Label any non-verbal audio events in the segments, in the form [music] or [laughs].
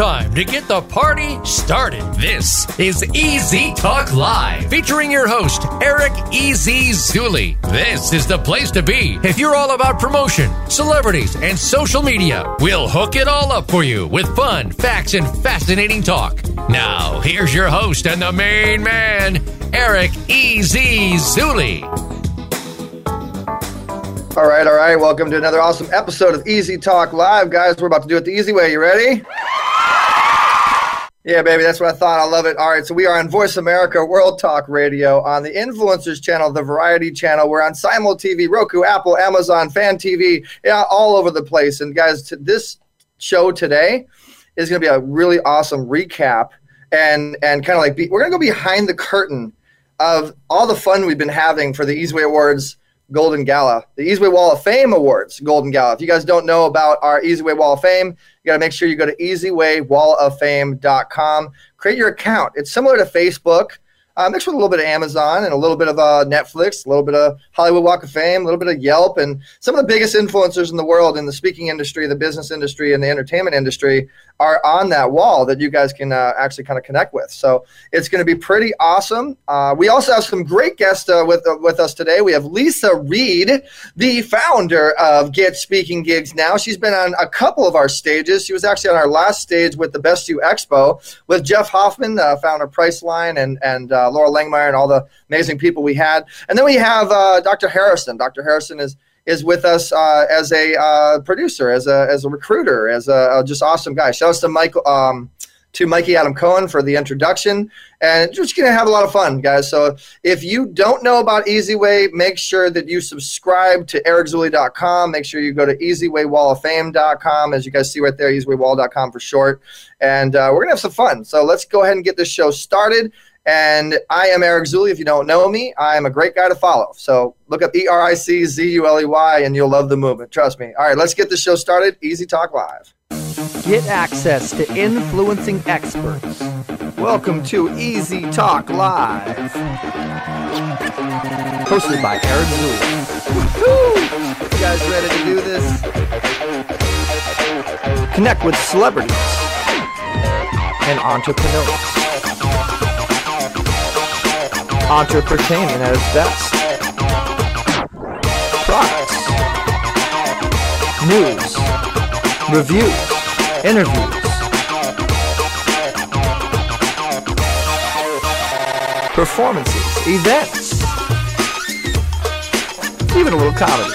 time to get the party started. This is EZ Talk Live, featuring your host, Eric Easy Zuley. This is the place to be if you're all about promotion, celebrities, and social media. We'll hook it all up for you with fun, facts, and fascinating talk. Now, here's your host and the main man, Eric Easy Zuley. All right, all right. Welcome to another awesome episode of EZ Talk Live, guys. We're about to do it the easy way. You ready? Yeah, baby, that's what I thought. I love it. All right, so we are on Voice America World Talk Radio on the Influencers Channel, the Variety Channel. We're on Simul TV, Roku, Apple, Amazon, Fan TV, yeah, all over the place. And guys, this show today is going to be a really awesome recap and and kind of like be, we're going to go behind the curtain of all the fun we've been having for the Easyway Awards Golden Gala, the Easyway Wall of Fame Awards Golden Gala. If you guys don't know about our Easyway Wall of Fame, you got to make sure you go to easywaywalloffame.com. Create your account. It's similar to Facebook uh, mixed with a little bit of Amazon and a little bit of uh, Netflix, a little bit of Hollywood Walk of Fame, a little bit of Yelp, and some of the biggest influencers in the world in the speaking industry, the business industry, and the entertainment industry are on that wall that you guys can uh, actually kind of connect with. So it's going to be pretty awesome. Uh, we also have some great guests uh, with uh, with us today. We have Leisa Reid, the founder of Get Speaking Gigs Now. She's been on a couple of our stages. She was actually on our last stage with the Best You Expo with Jeff Hoffman, founder of Priceline, and and Laura Langmeyer, and all the amazing people we had. And then we have Dr. Harrison. Dr. Harrison is is with us uh, as a uh, producer, as a as a recruiter, as a, a just awesome guy. Shout out to Michael. Um, to Mikey Adam Cohen for the introduction. And just going to have a lot of fun, guys. So if you don't know about Easy Way, make sure that you subscribe to ericzuley.com. Make sure you go to easywaywalloffame.com, as you guys see right there, easywaywall.com for short. And uh, we're going to have some fun. So let's go ahead and get this show started. And I am Eric Zuley. If you don't know me, I am a great guy to follow. So look up E R I C Z U L E Y and you'll love the movement. Trust me. All right, let's get the show started. EZ Talk Live. Get access to influencing experts. Welcome to EZ Talk Live. Hosted by Eric Zuley. You guys ready to do this? Connect with celebrities and entrepreneurs entertainment at its best. Products, news, reviews, interviews, performances, events, even a little comedy.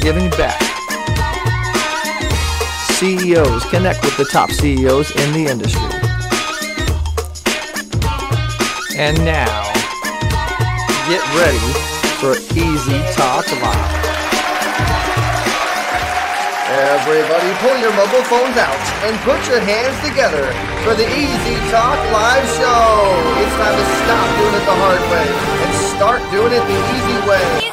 Giving back. CEOs connect with the top CEOs in the industry. And now, get ready for EZ Talk Live. Everybody pull your mobile phones out and put your hands together for the EZ Talk Live Show. It's time to stop doing it the hard way and start doing it the easy way.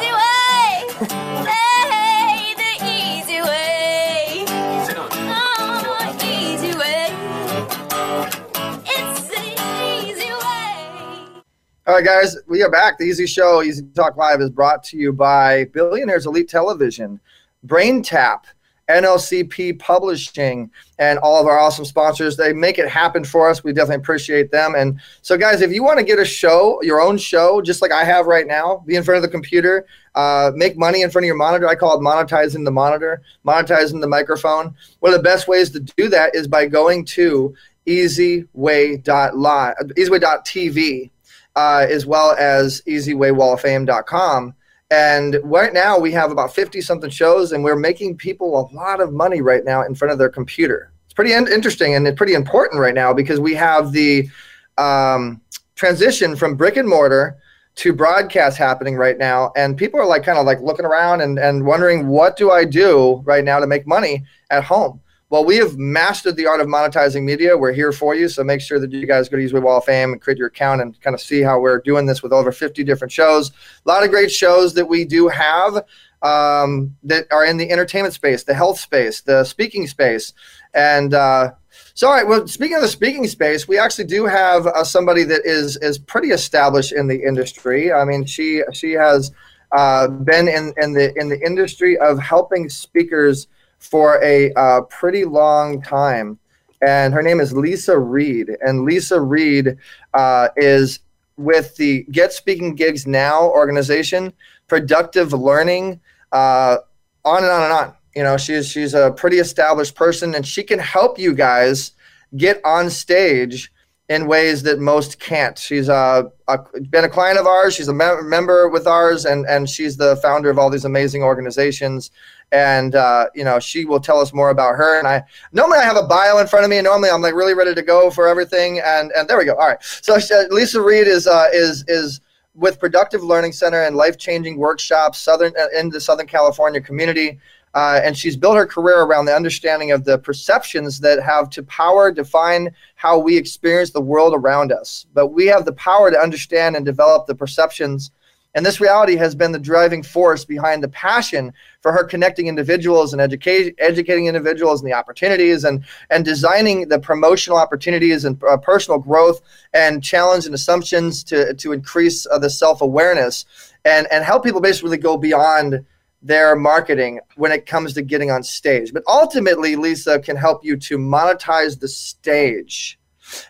Right, guys, we are back. The Easy Show, EZ Talk Live, is brought to you by Billionaires Elite Television, BrainTap, NLCP Publishing, and all of our awesome sponsors. They make it happen for us. We definitely appreciate them. And so, guys, if you want to get a show, your own show, just like I have right now, be in front of the computer, uh, make money in front of your monitor. I call it monetizing the monitor, monetizing the microphone. One of the best ways to do that is by going to easyway.live, easyway.tv uh, as well as easywaywalloffame.com. And right now we have about 50 something shows, and we're making people a lot of money right now in front of their computer. It's pretty in- interesting and it's pretty important right now because we have the um, transition from brick and mortar to broadcast happening right now and people are like kind of like looking around and, and wondering what do i do right now to make money at home well, we have mastered the art of monetizing media. We're here for you. So make sure that you guys go to Easyway Wall of Fame and create your account and kind of see how we're doing this with over 50 different shows. A lot of great shows that we do have um, that are in the entertainment space, the health space, the speaking space. And uh, so, all right, well, speaking of the speaking space, we actually do have uh, somebody that is is pretty established in the industry. I mean, she she has uh, been in, in the in the industry of helping speakers for a uh, pretty long time. And her name is Leisa Reid. And Leisa Reid uh, is with the Get Speaking Gigs Now organization, productive learning, uh, on and on and on. You know, she's she's a pretty established person, and she can help you guys get on stage in ways that most can't. She's uh, a, been a client of ours. She's a member with ours, and and she's the founder of all these amazing organizations. And uh, you know, she will tell us more about her. And I normally I have a bio in front of me, and normally I'm like really ready to go for everything. And and there we go. All right. So uh, Leisa Reid is uh, is is with Productive Learning Center and life changing workshops southern uh, in the Southern California community. Uh, and she's built her career around the understanding of the perceptions that have to power define how we experience the world around us. But we have the power to understand and develop the perceptions. And this reality has been the driving force behind the passion for her connecting individuals and educate, educating individuals and the opportunities and, and designing the promotional opportunities and uh, personal growth and challenge and assumptions to, to increase uh, the self awareness and, and help people basically go beyond their marketing when it comes to getting on stage. But ultimately, Leisa can help you to monetize the stage,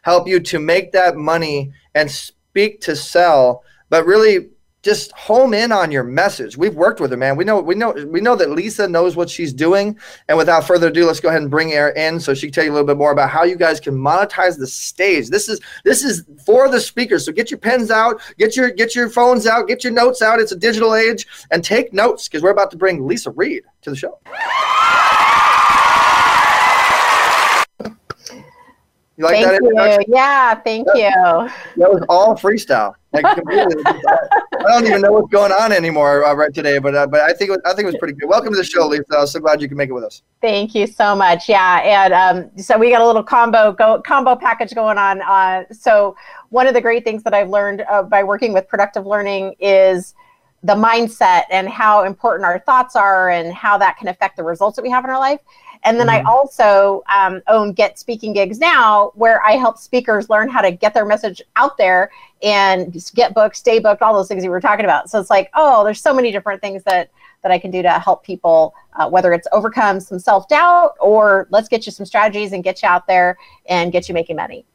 help you to make that money and speak to sell, but really just home in on your message. We've worked with her, man. We know we know we know that Leisa knows what she's doing. And without further ado, let's go ahead and bring her in so she can tell you a little bit more about how you guys can monetize the stage. This is this is for the speakers. So get your pens out, get your get your phones out, get your notes out. It's a digital age, and take notes because we're about to bring Leisa Reid to the show. You like thank that? You. Yeah, thank that, you. That was all freestyle. Like [laughs] I don't even know what's going on anymore uh, right today, but uh, but I think I think it was pretty good. Welcome to the show, Leisa. I'm so glad you can make it with us. Thank you so much. Yeah, and um, so we got a little combo go combo package going on. Uh, so one of the great things that I've learned uh, by working with productive learning is the mindset and how important our thoughts are and how that can affect the results that we have in our life. And then mm-hmm. I also um, own Get Speaking Gigs Now, where I help speakers learn how to get their message out there and get booked, stay booked, all those things you were talking about. So it's like, oh, there's so many different things that that I can do to help people, uh, whether it's overcome some self doubt or let's get you some strategies and get you out there and get you making money.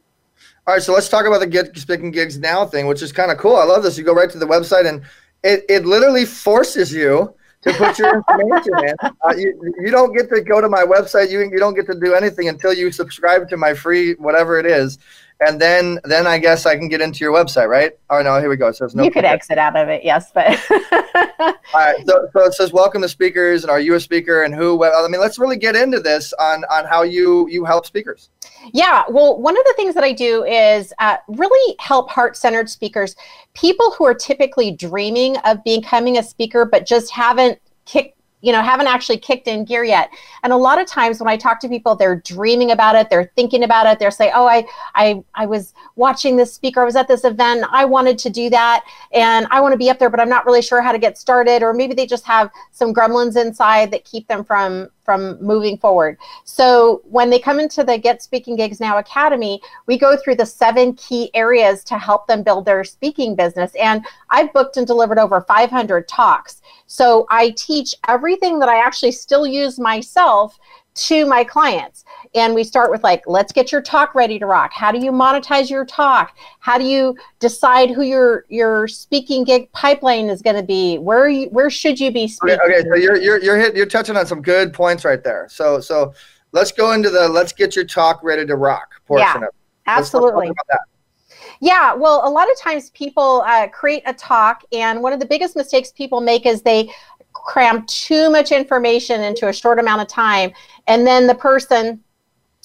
All right, so let's talk about the Get Speaking Gigs Now thing, which is kind of cool. I love this. You go right to the website and it, it literally forces you to put your information in. Uh, you, you don't get to go to my website. You, you don't get to do anything until you subscribe to my free whatever it is. And then then I guess I can get into your website, right? Oh no, here we go. It says no. You could exit out of it, yes, but [laughs] all right. So, so it says welcome to speakers and are you a speaker and who? Well, I mean, let's really get into this on on how you you help speakers. Yeah, well, one of the things that I do is uh, really help heart centered speakers, people who are typically dreaming of becoming a speaker, but just haven't kicked you know haven't actually kicked in gear yet and a lot of times when i talk to people they're dreaming about it they're thinking about it they're saying oh i i i was watching this speaker i was at this event i wanted to do that and i want to be up there but i'm not really sure how to get started or maybe they just have some gremlins inside that keep them from from moving forward. So when they come into the Get Speaking Gigs Now Academy, we go through the seven key areas to help them build their speaking business. And I've booked and delivered over 500 talks. So I teach everything that I actually still use myself to my clients. And we start with like, let's get your talk ready to rock. How do you monetize your talk? How do you decide who your your speaking gig pipeline is going to be? Where you, where should you be speaking? Okay, okay, so you're you're you're hit, you're touching on some good points right there. So so let's go into the let's get your talk ready to rock portion yeah, of it. Absolutely. Yeah, well, a lot of times people uh, create a talk, and one of the biggest mistakes people make is they cram too much information into a short amount of time and then the person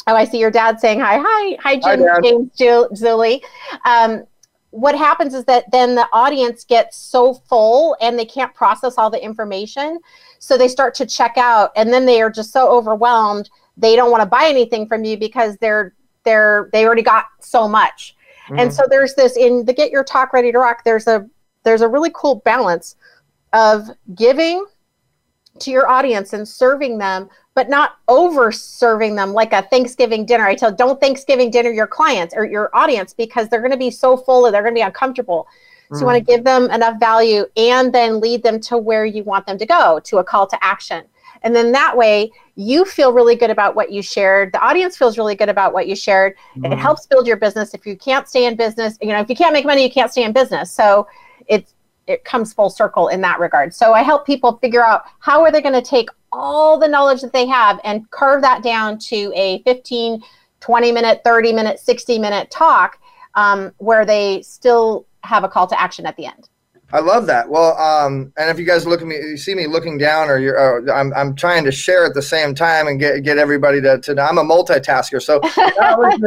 oh i see your dad saying hi. Hi hi jim hi, james julie. Um, what happens is that then the audience gets so full and they can't process all the information so they start to check out and then they are just so overwhelmed they don't want to buy anything from you because they're they're they already got so much. Mm-hmm. and so there's this in the get your talk ready to rock there's a there's a really cool balance of giving to your audience and serving them, but not over serving them like a Thanksgiving dinner. I tell don't Thanksgiving dinner your clients or your audience because they're going to be so full and they're going to be uncomfortable. So mm. you want to give them enough value and then lead them to where you want them to go to a call to action. And then that way, you feel really good about what you shared. The audience feels really good about what you shared. Mm-hmm. It helps build your business. If you can't stay in business, you know, if you can't make money, you can't stay in business. So it's it comes full circle in that regard. So I help people figure out how are they going to take all the knowledge that they have and curve that down to a 15, 20 minute, 30 minute, 60 minute talk um, where they still have a call to action at the end. I love that. Well, um, and if you guys look at me, you see me looking down, or you're, uh, I'm, I'm trying to share at the same time and get get everybody to. to I'm a multitasker, so [laughs]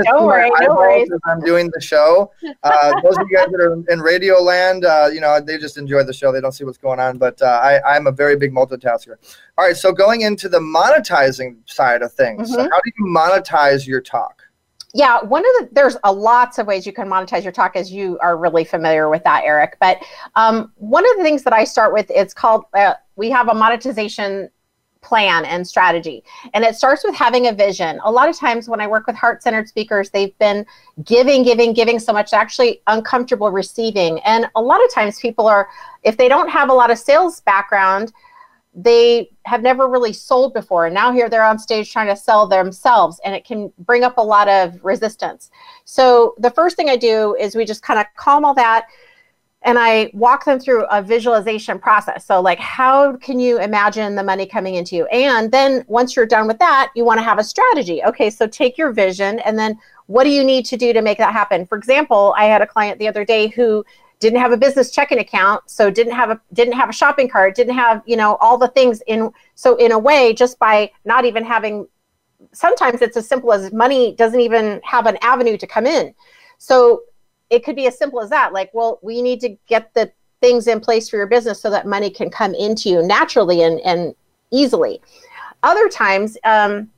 don't worry, no worries. I'm doing the show. Uh, those of you guys that are in radio land, uh, you know, they just enjoy the show. They don't see what's going on, but uh, I, I'm a very big multitasker. All right, so going into the monetizing side of things, mm-hmm. so how do you monetize your talk? Yeah one of the there's a lots of ways you can monetize your talk as you are really familiar with that eric. But um, one of the things that i start with it's called uh, we have a monetization plan and strategy. And it starts with having a vision. A lot of times when i work with heart-centered speakers they've been giving giving giving so much actually uncomfortable receiving. And a lot of times people are if they don't have a lot of sales background they have never really sold before. And now here they're on stage trying to sell themselves and it can bring up a lot of resistance. So the first thing i do is we just kind of calm all that and i walk them through a visualization process. So like how can you imagine the money coming into you? And then once you're done with that you want to have a strategy. Okay so take your vision and then what do you need to do to make that happen? For example i had a client the other day who didn't have a business checking account so didn't have a didn't have a shopping cart didn't have you know all the things in so in a way just by not even having sometimes it's as simple as money doesn't even have an avenue to come in. So it could be as simple as that like well we need to get the things in place for your business so that money can come into you naturally and, and easily. Other times um,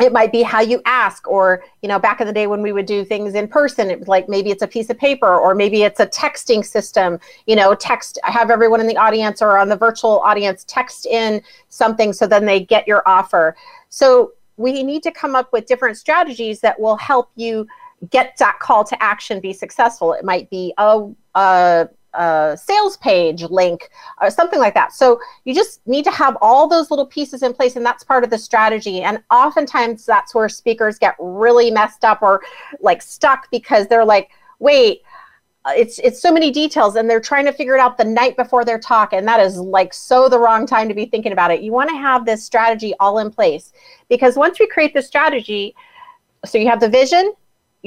it might be how you ask or you know back in the day when we would do things in person it was like maybe it's a piece of paper or maybe it's a texting system you know text have everyone in the audience or on the virtual audience text in something so then they get your offer. So we need to come up with different strategies that will help you get that call to action be successful. It might be a, a a sales page link or something like that. So you just need to have all those little pieces in place, and that's part of the strategy. And oftentimes that's where speakers get really messed up or like stuck because they're like, wait, it's it's so many details and they're trying to figure it out the night before their talk and that is like so the wrong time to be thinking about it you want to have this strategy all in place because once we create the strategy so you have the vision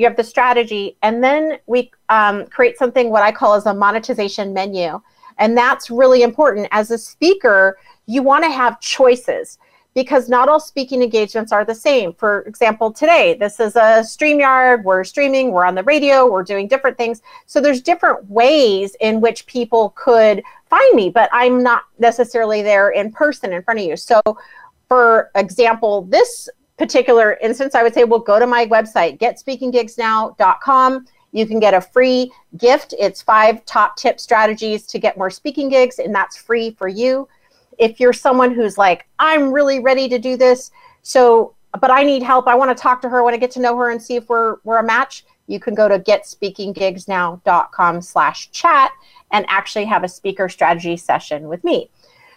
you have the strategy, and then we um, create something what I call as a monetization menu. And that's really important. As a speaker, you want to have choices because not all speaking engagements are the same. For example, today, this is a StreamYard, we're streaming, we're on the radio, we're doing different things. So there's different ways in which people could find me, but I'm not necessarily there in person in front of you. So for example, this particular instance, I would say, well, go to my website, getspeakinggigsnow.com. You can get a free gift. It's five top tip strategies to get more speaking gigs, and that's free for you. If you're someone who's like, I'm really ready to do this, so but I need help. I want to talk to her. I want to get to know her and see if we're we're a match. You can go to getspeakinggigsnow.com slash chat and actually have a speaker strategy session with me.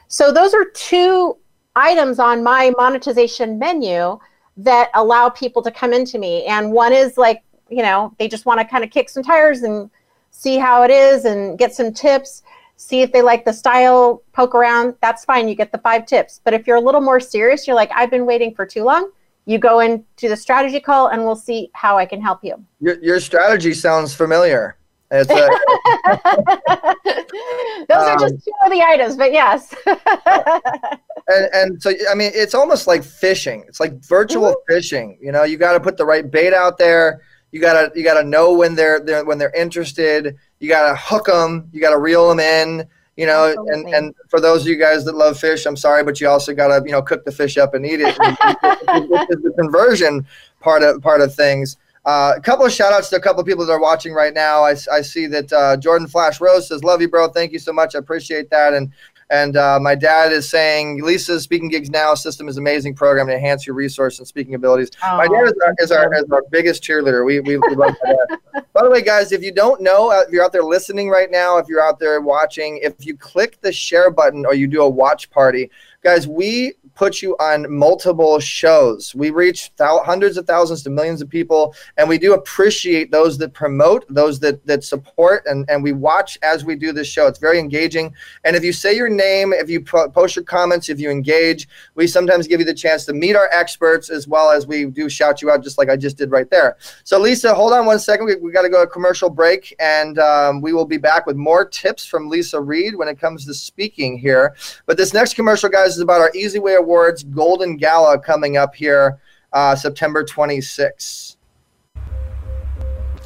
So those are two items on my monetization menu that allow people to come into me. And one is like, you know, they just want to kind of kick some tires and see how it is and get some tips, see if they like the style, poke around. That's fine. You get the five tips. But if you're a little more serious, you're like, I've been waiting for too long. You go into the strategy call and we'll see how I can help you. Your, your strategy sounds familiar. It's a, [laughs] Those um, are just two of the items, but yes. [laughs] and, and so I mean, it's almost like fishing. It's like virtual mm-hmm. fishing. You know, you got to put the right bait out there. You gotta you gotta know when they're, they're when they're interested. You gotta hook them. You gotta reel them in. You know, Absolutely. and and for those of you guys that love fish, I'm sorry, but you also gotta you know cook the fish up and eat it. the conversion part of part of things. Uh, a couple of shout outs to a couple of people that are watching right now. I, I see that uh, Jordan Flash Rose says, Love you, bro. Thank you so much. I appreciate that. And and uh, my dad is saying, Leisa's Speaking Gigs Now system is amazing program to enhance your resource and speaking abilities. Oh, my dad is our, is our, is our biggest cheerleader. We, we, we love that. [laughs] By the way, guys, if you don't know, uh, if you're out there listening right now, if you're out there watching, if you click the share button or you do a watch party, guys, we put you on multiple shows. We reach thou- hundreds of thousands to millions of people, and we do appreciate those that promote, those that that support, and and we watch as we do this show. It's very engaging. And if you say your name, if you po- post your comments, if you engage, we sometimes give you the chance to meet our experts as well as we do shout you out, just like I just did right there. So Leisa, hold on one second. We, we got to go a commercial break, and um, we will be back with more tips from Leisa Reid when it comes to speaking here. But this next commercial, guys, is about our Easy Way Awards Golden Gala coming up here uh, September 26th.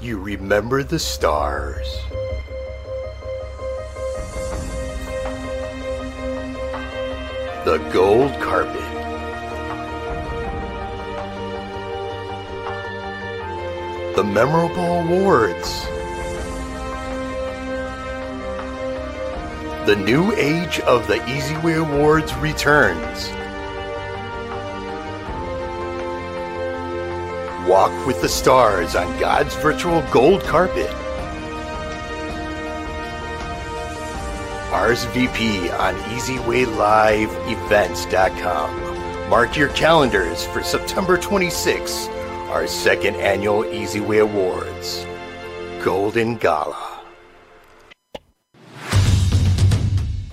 You remember the stars. The gold carpet. The memorable awards. The new age of the Easy Way Awards returns. Walk with the stars on God's virtual gold carpet. RSVP on EasywayLiveEvents.com. Mark your calendars for September 26th, our second annual Easy Way Awards. Golden Gala.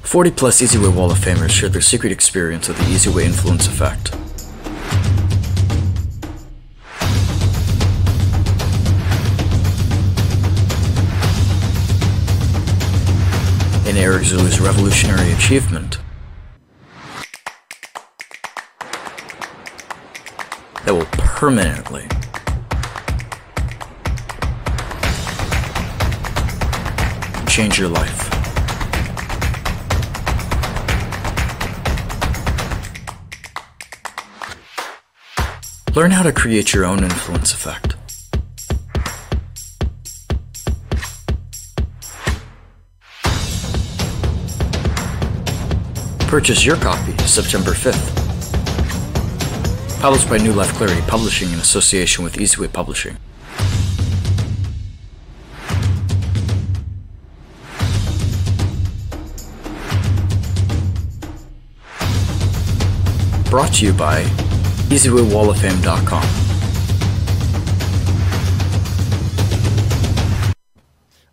40 plus EasyWay Wall of Famers share their secret experience of the EasyWay influence effect. Eric Zuley's revolutionary achievement, that will permanently change your life. Learn how to create your own influence effect. Purchase your copy September 5th. Published by New Life Clarity Publishing in association with Easyway Publishing. Brought to you by EasywayWallOfFame.com.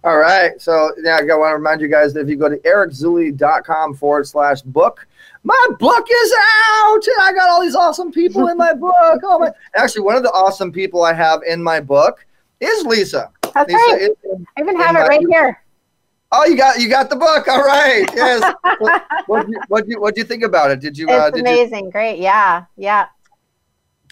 All right. So now I want to remind you guys that if you go to ericzuley.com forward slash book, my book is out. And I got all these awesome people in my [laughs] book. Oh my! Actually, one of the awesome people I have in my book is Leisa. That's Leisa right. is I even have it right here. Oh, you got you got the book. All right. [laughs] Yes. what do you what you you think about it? Did you? Uh, It's did you? amazing. Great. Yeah. Yeah.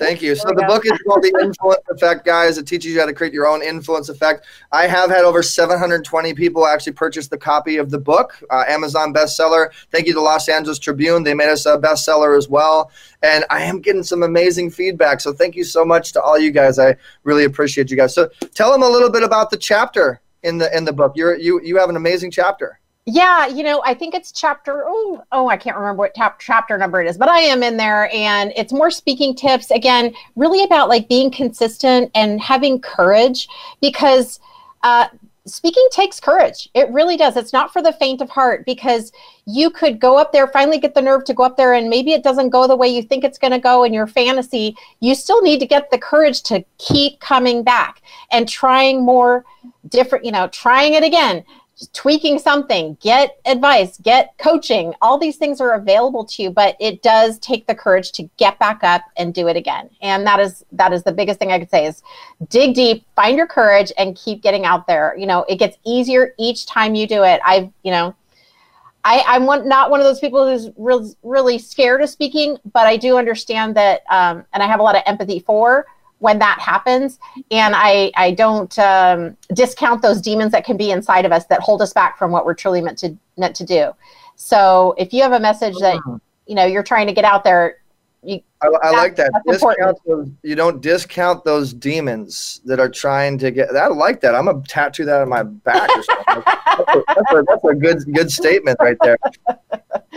Thank you. So the go. book is called The Influence Effect, guys. It teaches you how to create your own influence effect. I have had over 720 people actually purchase the copy of the book, uh, Amazon bestseller. Thank you to Los Angeles Tribune. They made us a bestseller as well. And I am getting some amazing feedback. So thank you so much to all you guys. I really appreciate you guys. So tell them a little bit about the chapter in the in the book. You're you you have an amazing chapter. Yeah, you know, I think it's chapter. Oh, oh, I can't remember what tap, chapter number it is, but I am in there, and it's more speaking tips. Again, really about like being consistent and having courage, because uh, speaking takes courage. It really does. It's not for the faint of heart, because you could go up there, finally get the nerve to go up there, and maybe it doesn't go the way you think it's going to go in your fantasy. You still need to get the courage to keep coming back and trying more different. You know, trying it again tweaking something, get advice, get coaching. All these things are available to you, but it does take the courage to get back up and do it again. And that is that is the biggest thing I could say is dig deep, find your courage and keep getting out there. You know, it gets easier each time you do it. I've, you know, I, I'm one, not one of those people who's real, really scared of speaking, but I do understand that, um, and I have a lot of empathy for when that happens. And I, I don't um, discount those demons that can be inside of us that hold us back from what we're truly meant to meant to do. So if you have a message that you know you're trying to get out there, you, I, I like that. Discount those, you don't discount those demons that are trying to get. I like that. I'm gonna tattoo that on my back or something. that's, a, that's, a, that's a good good statement right there.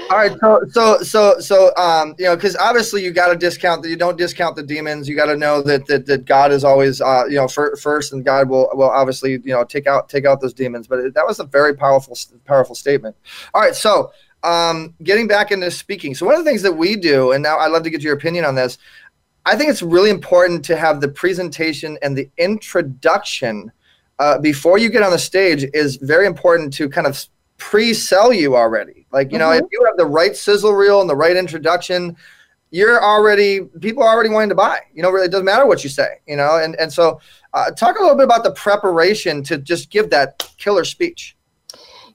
All right, so so so so um, you know, because obviously you got to discount that you don't discount the demons. You got to know that, that that God is always uh, you know fir- first, and God will will obviously you know take out take out those demons. But that was a very powerful powerful statement. All right, so um, getting back into speaking. So one of the things that we do, and now I'd love to get your opinion on this. I think it's really important to have the presentation and the introduction uh, before you get on the stage is very important to kind of pre-sell you already. Like you know, Mhm. if you have the right sizzle reel and the right introduction, you're already people are already wanting to buy. You know, really, it doesn't matter what you say. You know, and and so uh, talk a little bit about the preparation to just give that killer speech.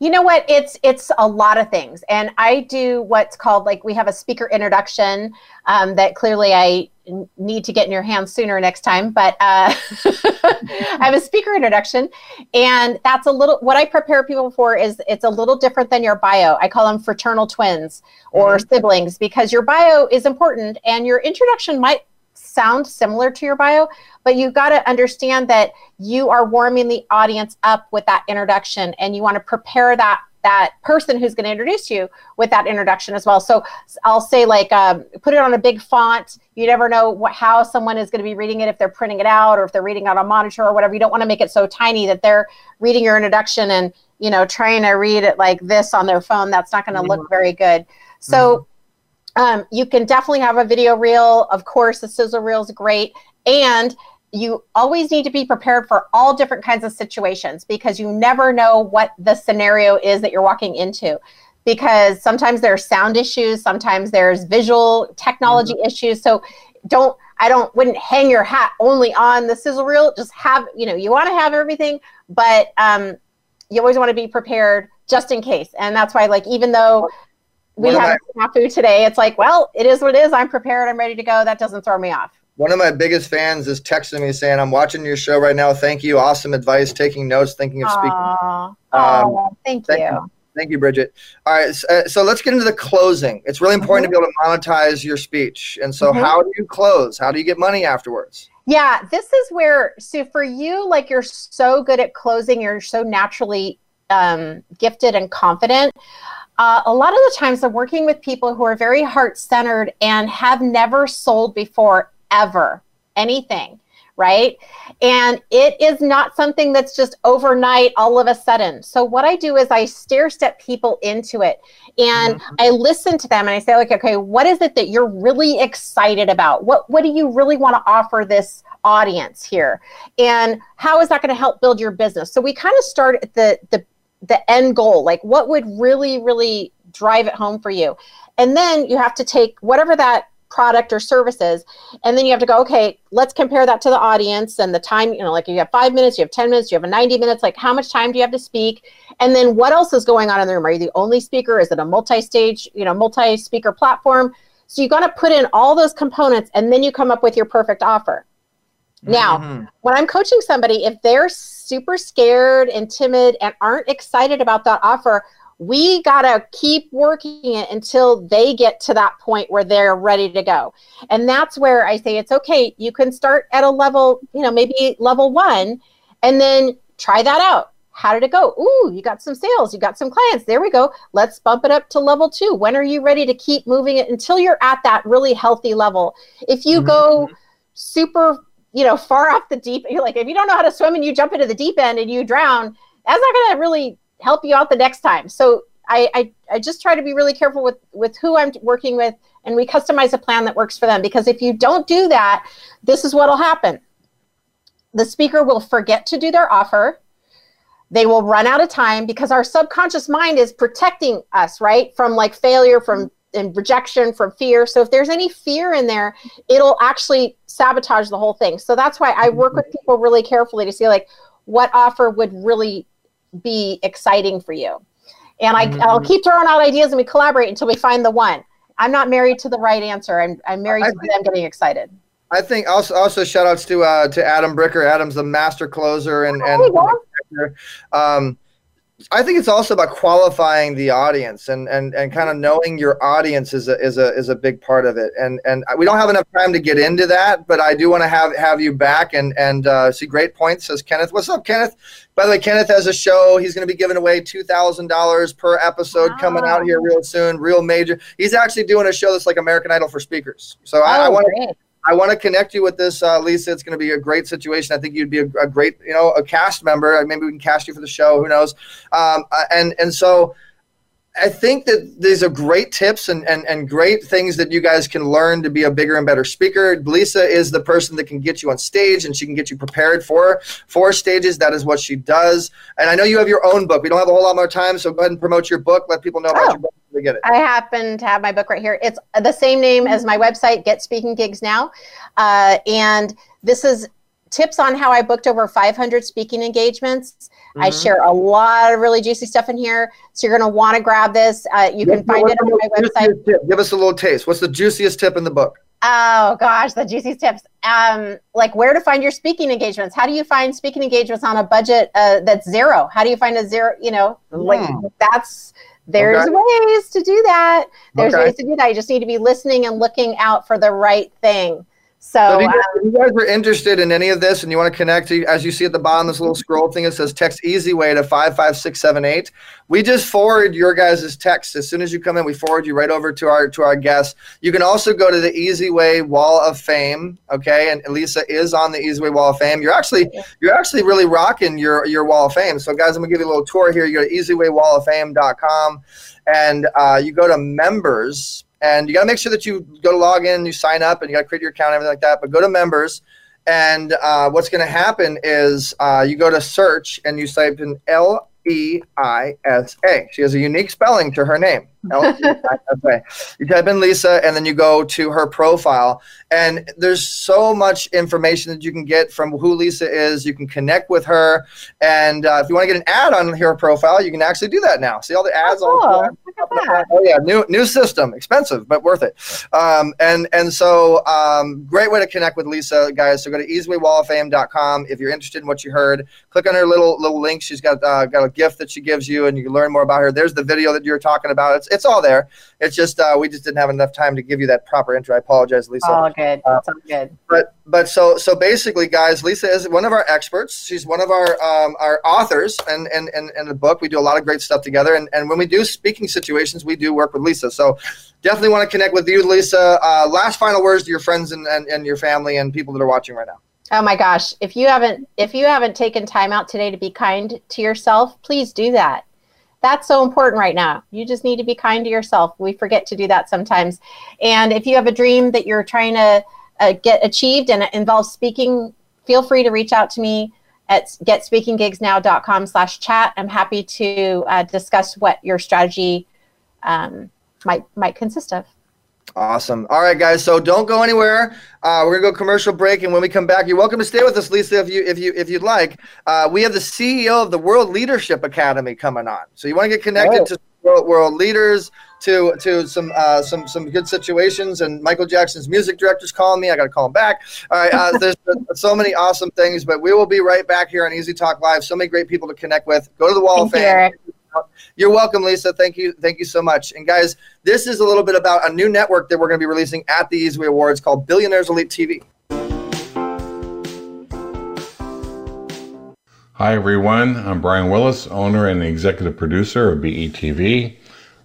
You know what? It's it's a lot of things, and I do what's called like we have a speaker introduction um, that clearly I need to get in your hands sooner next time. But uh, [laughs] I have a speaker introduction, and that's a little what I prepare people for is it's a little different than your bio. I call them fraternal twins or siblings because your bio is important, and your introduction might sound similar to your bio, but you've got to understand that you are warming the audience up with that introduction and you want to prepare that that person who's going to introduce you with that introduction as well. So i'll say like um, put it on a big font. You never know what, how someone is going to be reading it if they're printing it out or if they're reading it on a monitor or whatever. You don't want to make it so tiny that they're reading your introduction and you know trying to read it like this on their phone. That's not going to look very good. So um, you can definitely have a video reel. Of course, the sizzle reel is great. And you always need to be prepared for all different kinds of situations because you never know what the scenario is that you're walking into. Because sometimes there's sound issues, sometimes there's visual technology issues. So don't I don't wouldn't hang your hat only on the sizzle reel. Just have you know you want to have everything, but um, you always want to be prepared just in case. And that's why like even though we have a snafu today. It's like, well, it is what it is. I'm prepared. I'm ready to go. That doesn't throw me off. One of my biggest fans is texting me saying, "I'm watching your show right now. Thank you. Awesome advice. Taking notes. Thinking of speaking." Aw. Um, Aw, thank, thank you. Thank you, Bridget. All right, so, uh, so let's get into the closing. It's really important to be able to monetize your speech. And so, Mhm. how do you close? How do you get money afterwards? Yeah, this is where, so for you, like you're so good at closing, you're so naturally um, gifted and confident. Uh, a lot of the times, I'm working with people who are very heart centered and have never sold before, ever, anything, right? And it is not something that's just overnight, all of a sudden. So, what I do is I stair step people into it and I listen to them and I say, like, okay, what is it that you're really excited about? What what do you really want to offer this audience here? And how is that going to help build your business? So we kind of start at the the the end goal, like what would really, really drive it home for you. And then you have to take whatever that product or service is, and then you have to go, okay, let's compare that to the audience and the time, you know, like you have five minutes, you have 10 minutes, you have a 90 minutes, like how much time do you have to speak? And then what else is going on in the room? Are you the only speaker? Is it a multi-stage, you know, multi-speaker platform? So you got to put in all those components and then you come up with your perfect offer. Now, Mhm. when I'm coaching somebody, if they're super scared and timid and aren't excited about that offer, we got to keep working it until they get to that point where they're ready to go. And that's where I say it's okay. You can start at a level, you know, maybe level one, and then try that out. How did it go? Ooh, you got some sales, you got some clients. There we go. Let's bump it up to level two. When are you ready to keep moving it until you're at that really healthy level? If you mm-hmm. go mm-hmm. super you know, far off the deep. You're like, if you don't know how to swim and you jump into the deep end and you drown, that's not going to really help you out the next time. So I, I, I just try to be really careful with with who I'm working with, and we customize a plan that works for them. Because if you don't do that, this is what'll happen. The speaker will forget to do their offer. They will run out of time because our subconscious mind is protecting us, right, from like failure, from and rejection, from fear. So if there's any fear in there, it'll actually sabotage the whole thing. So that's why I work with people really carefully to see like what offer would really be exciting for you. And I, I'll keep throwing out ideas and we collaborate until we find the one. I'm not married to the right answer. I'm, I'm married I to them getting excited. I think also also shout outs to uh, to Adam Bricker. Adam's the master closer and and [laughs] um, I think it's also about qualifying the audience and and, and kind of knowing your audience is a, is a is a big part of it. And and we don't have enough time to get into that, but I do want to have have you back and and uh, see great points. Says Kenneth. What's up, Kenneth? By the way, Kenneth has a show. He's going to be giving away two thousand dollars per episode wow. coming out here real soon. Real major. He's actually doing a show that's like American Idol for speakers. So oh, I, I want to I want to connect you with this, uh, Leisa. It's going to be a great situation. I think you'd be a, a, great, you know, a cast member. Maybe we can cast you for the show. Who knows? Um, uh, and and so I think that these are great tips and, and, and great things that you guys can learn to be a bigger and better speaker. Leisa is the person that can get you on stage and she can get you prepared for for stages. That is what she does. And I know you have your own book. We don't have a whole lot more time, so go ahead and promote your book. Let people know about oh, your book. Get it. I happen to have my book right here. It's the same name as my website, Get Speaking Gigs Now, uh, and this is tips on how I booked over 500 speaking engagements. Mm-hmm. I share a lot of really juicy stuff in here. So you're going to want to grab this. Uh, you can find it on my website. Tip? Give us a little taste. What's the juiciest tip in the book? Oh gosh, the juiciest tips. Um, like where to find your speaking engagements. How do you find speaking engagements on a budget uh, that's zero? How do you find a zero? You know, like hmm. that's there's okay. ways to do that. There's okay. ways to do that. You just need to be listening and looking out for the right thing. So, so if, you guys, um, if, you guys, are interested in any of this and you want to connect, as you see at the bottom, this little scroll thing, it says text easy way to 55678. We just forward your guys' text. As soon as you come in, we forward you right over to our to our guests. You can also go to the Easy Way Wall of Fame. Okay. And Leisa is on the Easy Way Wall of Fame. You're actually you're actually really rocking your your wall of fame. So guys, I'm gonna give you a little tour here. You go to easywaywalloffame.com and uh, you go to members and you got to make sure that you go to log in, you sign up, and you got to create your account, everything like that. But go to members, and uh, what's going to happen is uh, you go to search and you type in L E I S A. She has a unique spelling to her name. [laughs] You type in Leisa and then you go to her profile. And there's so much information that you can get from who Leisa is. You can connect with her. And uh, if you want to get an ad on her profile, you can actually do that now. See all the ads oh, on Oh yeah, new new system, expensive but worth it. Um, and and so um, great way to connect with Leisa, guys. So go to easywaywalloffame.com if you're interested in what you heard. Click on her little little link. She's got uh, got a gift that she gives you, and you can learn more about her. There's the video that you're talking about. It's it's all there. It's just uh, we just didn't have enough time to give you that proper intro. I apologize, Leisa. All good. Uh, all good. But but so so basically, guys, Leisa is one of our experts. She's one of our um, our authors, and and and in the book we do a lot of great stuff together. And and when we do speaking situations, we do work with Leisa. So definitely want to connect with you, Leisa. Uh, last final words to your friends and, and, and your family and people that are watching right now. Oh my gosh, if you haven't if you haven't taken time out today to be kind to yourself, please do that. That's so important right now. You just need to be kind to yourself. We forget to do that sometimes. And if you have a dream that you're trying to uh, get achieved and it involves speaking, feel free to reach out to me at getspeakinggigsnow.com slash chat. I'm happy to uh, discuss what your strategy um, might might consist of. Awesome. All right, guys. So don't go anywhere. Uh, we're gonna go commercial break, and when we come back, you're welcome to stay with us, Leisa, if you if you if you'd like. Uh, we have the CEO of the World Leadership Academy coming on, so you want to get connected oh. to world, world leaders, to to some uh, some some good situations. And Michael Jackson's music director's calling me. I got to call him back. All right. Uh, there's [laughs] so many awesome things, but we will be right back here on EZ Talk Live. So many great people to connect with. Go to the Wall Thank of Fame. You, you're welcome, Leisa. Thank you. Thank you so much. And guys, this is a little bit about a new network that we're going to be releasing at the Easyway Awards called Billionaires Elite TV. Hi, everyone. I'm Brian Willis, owner and executive producer of BETV.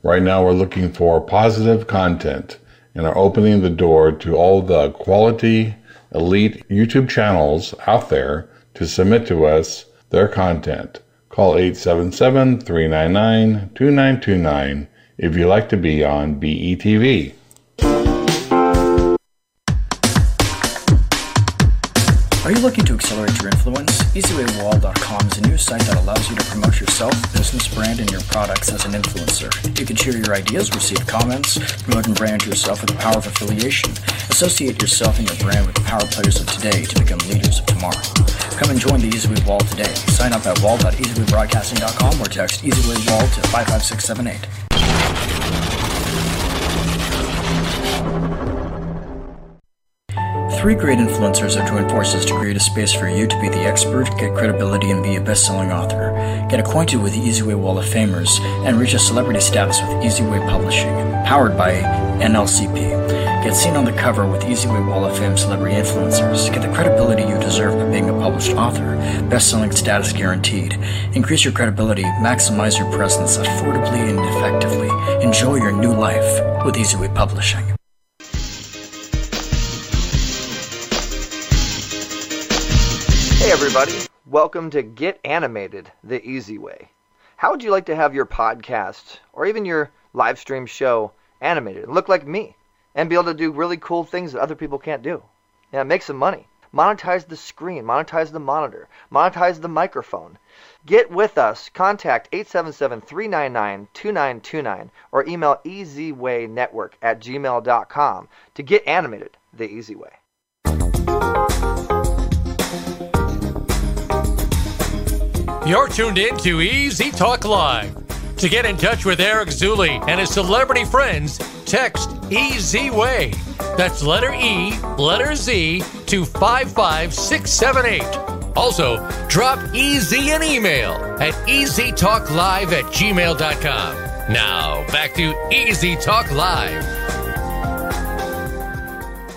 Right now, we're looking for positive content and are opening the door to all the quality, elite YouTube channels out there to submit to us their content. Call 877 399 2929 if you'd like to be on BETV. You looking to accelerate your influence? EasywayWall.com is a new site that allows you to promote yourself, business brand, and your products as an influencer. You can share your ideas, receive comments, promote and brand yourself with the power of affiliation. Associate yourself and your brand with the power players of today to become leaders of tomorrow. Come and join the Easyway Wall today. Sign up at wall.easywaybroadcasting.com or text EasywayWall to 55678. Three great influencers have joined forces to create a space for you to be the expert, get credibility, and be a best selling author. Get acquainted with the EasyWay Wall of Famers and reach a celebrity status with EasyWay Publishing, powered by NLCP. Get seen on the cover with EasyWay Wall of Fame celebrity influencers. Get the credibility you deserve by being a published author. Best-selling status guaranteed. Increase your credibility, maximize your presence affordably and effectively. Enjoy your new life with EasyWay Publishing. Hey everybody, welcome to Get Animated the Easy Way. How would you like to have your podcast or even your live stream show animated and look like me? and be able to do really cool things that other people can't do. Yeah, make some money. Monetize the screen, monetize the monitor, monetize the microphone. Get with us. Contact 877-399-2929 or email easywaynetwork at gmail.com to get animated the easy way. You're tuned in to EZ Talk Live. To get in touch with Eric Zuley and his celebrity friends, text EZWay. That's letter E, letter Z to 55678. Also, drop Easy an email at easytalklive at gmail.com. Now, back to EZ Talk Live.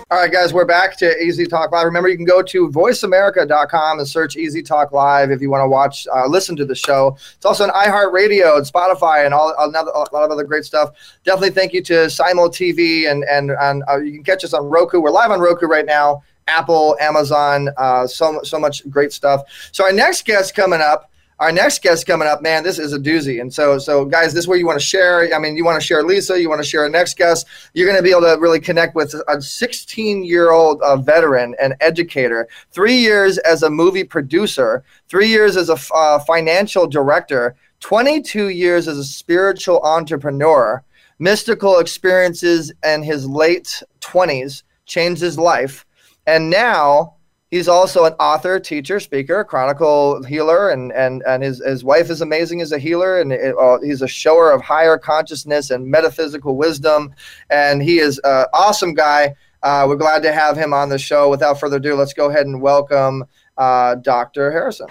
All right, guys, we're back to EZ Talk Live. Remember, you can go to voiceamerica.com and search EZ Talk Live if you want to watch, uh, listen to the show. It's also on iHeartRadio and Spotify and all another, a lot of other great stuff. Definitely thank you to SimulTV and and uh, you can catch us on Roku. We're live on Roku right now. Apple, Amazon, uh, so so much great stuff. So our next guest coming up our next guest coming up, man, this is a doozy. And so, so guys, this is where you want to share. I mean, you want to share Leisa, you want to share our next guest. You're going to be able to really connect with a 16 year old uh, veteran and educator, three years as a movie producer, three years as a uh, financial director, 22 years as a spiritual entrepreneur, mystical experiences in his late 20s changed his life. And now He's also an author, teacher, speaker, chronicle healer, and and and his his wife is amazing as a healer, and it, uh, he's a shower of higher consciousness and metaphysical wisdom, and he is an awesome guy. Uh, we're glad to have him on the show. Without further ado, let's go ahead and welcome uh, Dr. Harrison.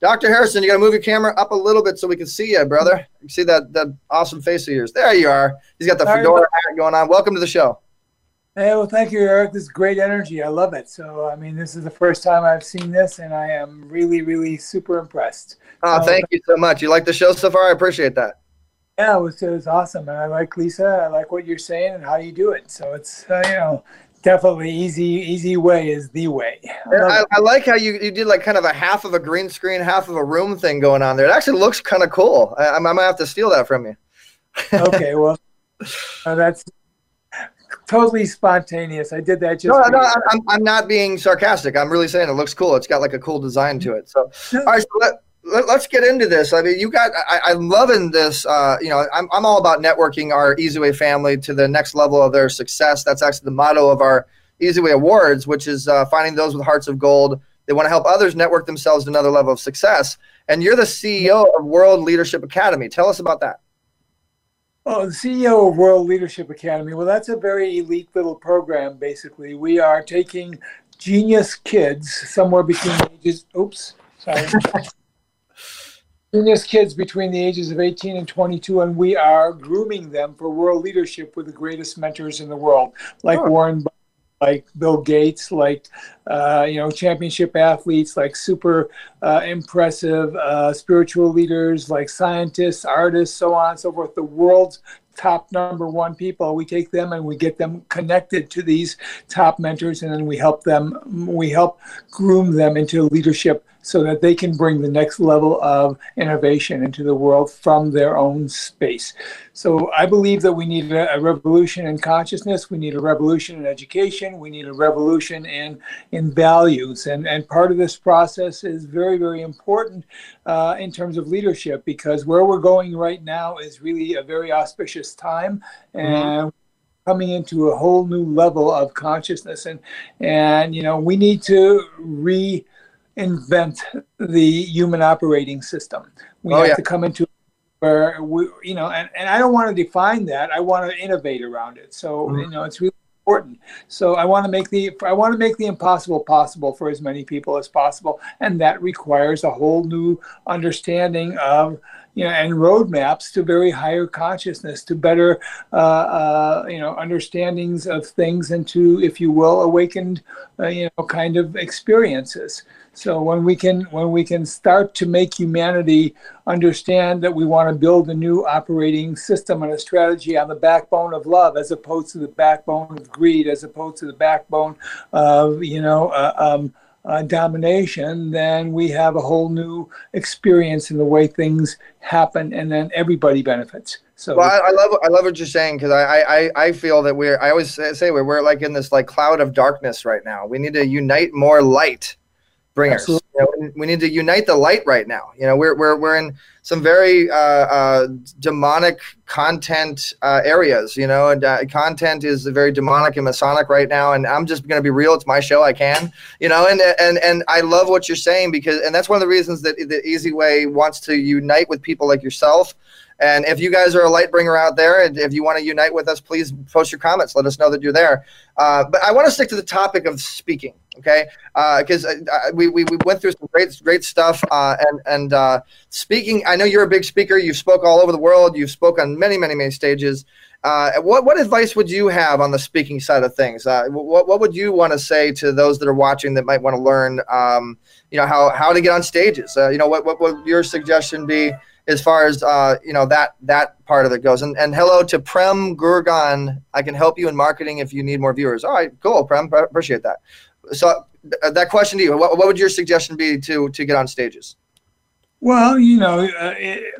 Dr. Harrison, you got to move your camera up a little bit so we can see you, brother. You see that that awesome face of yours. There you are. He's got the Sorry, fedora hat going on. Welcome to the show. Hey, well, thank you, Eric. This is great energy. I love it. So, I mean, this is the first time I've seen this, and I am really, really super impressed. Oh, so, thank you so much. You like the show so far? I appreciate that. Yeah, it was, it was awesome. And I like Leisa. I like what you're saying and how you do it. So it's, uh, you know, definitely easy easy way is the way. I, I, I, like how you, you did like kind of a half of a green screen half of a room thing going on there. It actually looks kind of cool. I, I might have to steal that from you. Okay [laughs] well uh, that's totally spontaneous. I did that just no, no I'm, I'm not being sarcastic. I'm really saying it looks cool. It's got like a cool design to it. So all right so let, let, us get into this. I mean, you got, I, am loving this. Uh, you know, I'm, I'm all about networking our EZWay family to the next level of their success. That's actually the motto of our EZWay Awards, which is uh, finding those with hearts of gold. They want to help others network themselves to another level of success. And you're the CEO of World Leadership Academy. Tell us about that. Oh, the CEO of World Leadership Academy. Well, that's a very elite little program, basically. We are taking genius kids somewhere between ages, oops, sorry. [laughs] Genius kids between the ages of 18 and 22, and we are grooming them for world leadership with the greatest mentors in the world, like oh. Warren, like Bill Gates, like uh, you know championship athletes, like super uh, impressive uh, spiritual leaders, like scientists, artists, so on and so forth. The world's top number one people we take them and we get them connected to these top mentors and then we help them we help groom them into leadership so that they can bring the next level of innovation into the world from their own space. So I believe that we need a, a revolution in consciousness, we need a revolution in education, we need a revolution in in values, and and part of this process is very very important uh, in terms of leadership because where we're going right now is really a very auspicious time mm-hmm. and. Mm-hmm coming into a whole new level of consciousness and and you know we need to re invent the human operating system. We oh, have yeah. to come into where we, you know, and, and I don't want to define that. I want to innovate around it. So, Mhm. you know, it's really important. So I want to make the I want to make the impossible possible for as many people as possible, and that requires a whole new understanding of you know and roadmaps to very higher consciousness, to better uh, uh, you know understandings of things, and to if you will awakened uh, you know kind of experiences. So when we can when we can start to make humanity understand that we want to build a new operating system and a strategy on the backbone of love, as opposed to the backbone of greed, as opposed to the backbone of you know uh, um, uh, domination, then we have a whole new experience in the way things happen, and then everybody benefits. So Well, I, I love I love what you're saying because I, I I feel that we're I always say we're, we're like in this like cloud of darkness right now. We need to unite more light bringers. You know, we need to unite the light right now. You know, we're we're we're in some very uh, uh, demonic content uh, areas. You know, and uh, content is very demonic and masonic right now. And I'm just going to be real. It's my show. I can. You know, and and and I love what you're saying because and that's one of the reasons that the EZWay wants to unite with people like yourself. And if you guys are a light bringer out there, and if you want to unite with us, please post your comments. Let us know that you're there. Uh, but I want to stick to the topic of speaking, okay? Because uh, we, we, we went through some great great stuff. Uh, and and uh, speaking, I know you're a big speaker. You've spoke all over the world. You've spoke on many many many stages. Uh, what what advice would you have on the speaking side of things? Uh, what what would you want to say to those that are watching that might want to learn? Um, you know how how to get on stages. You know what what would your suggestion be? As far as uh, you know that that part of it goes. And and hello to Prem Gurgan. I can help you in marketing if you need more viewers. All right, cool, Prem. Appreciate that. So th- that question to you: what, what would your suggestion be to to get on stages? Well, you know, uh, it,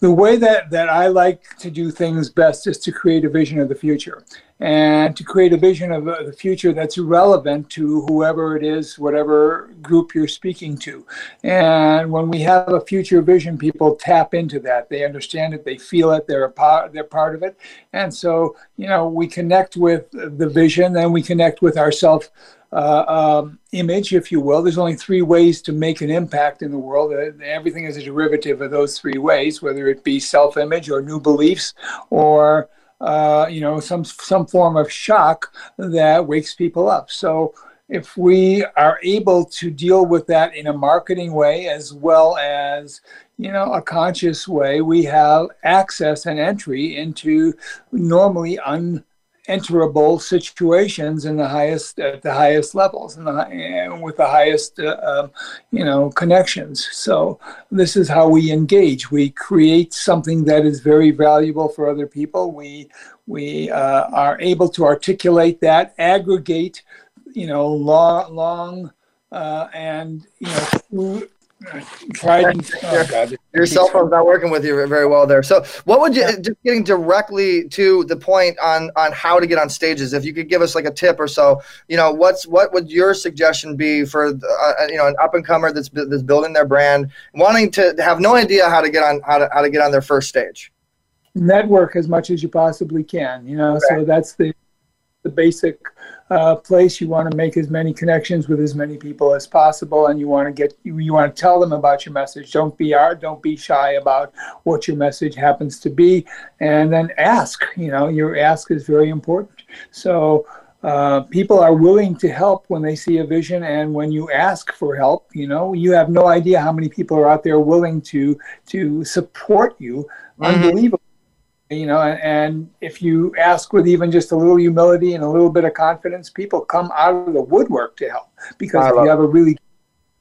the way that, that I like to do things best is to create a vision of the future and to create a vision of uh, the future that's relevant to whoever it is, whatever group you're speaking to. And when we have a future vision, people tap into that. They understand it, they feel it, they're a part, they're part of it. And so, you know, we connect with the vision, then we connect with ourselves uh, um, image, if you will. There's only three ways to make an impact in the world. Uh, everything is a derivative of those three ways, whether it be self-image or new beliefs or uh, you know some some form of shock that wakes people up. So if we are able to deal with that in a marketing way as well as you know a conscious way, we have access and entry into normally un enterable situations in the highest at the highest levels and, the, with the highest uh, um, you know connections. So this is how we engage. We create something that is very valuable for other people. We we uh, are able to articulate that aggregate you know long long uh, and you know tried and oh God, Your cell phone's not working with you very well there. So, what would you just getting directly to the point on on how to get on stages? If you could give us like a tip or so, you know, what's what would your suggestion be for uh, you know an up and comer that's that's building their brand, wanting to have no idea how to get on how to how to get on their first stage? network as much as you possibly can you know so that's the the basic uh, place you want to make as many connections with as many people as possible and you want to get you, you want to tell them about your message. Don't be art don't be shy about what your message happens to be and then ask you know your ask is very important. So uh, people are willing to help when they see a vision and when you ask for help you know you have no idea how many people are out there willing to to support you. Mhm. unbelievable you know and, if you ask with even just a little humility and a little bit of confidence people come out of the woodwork to help because if you have a really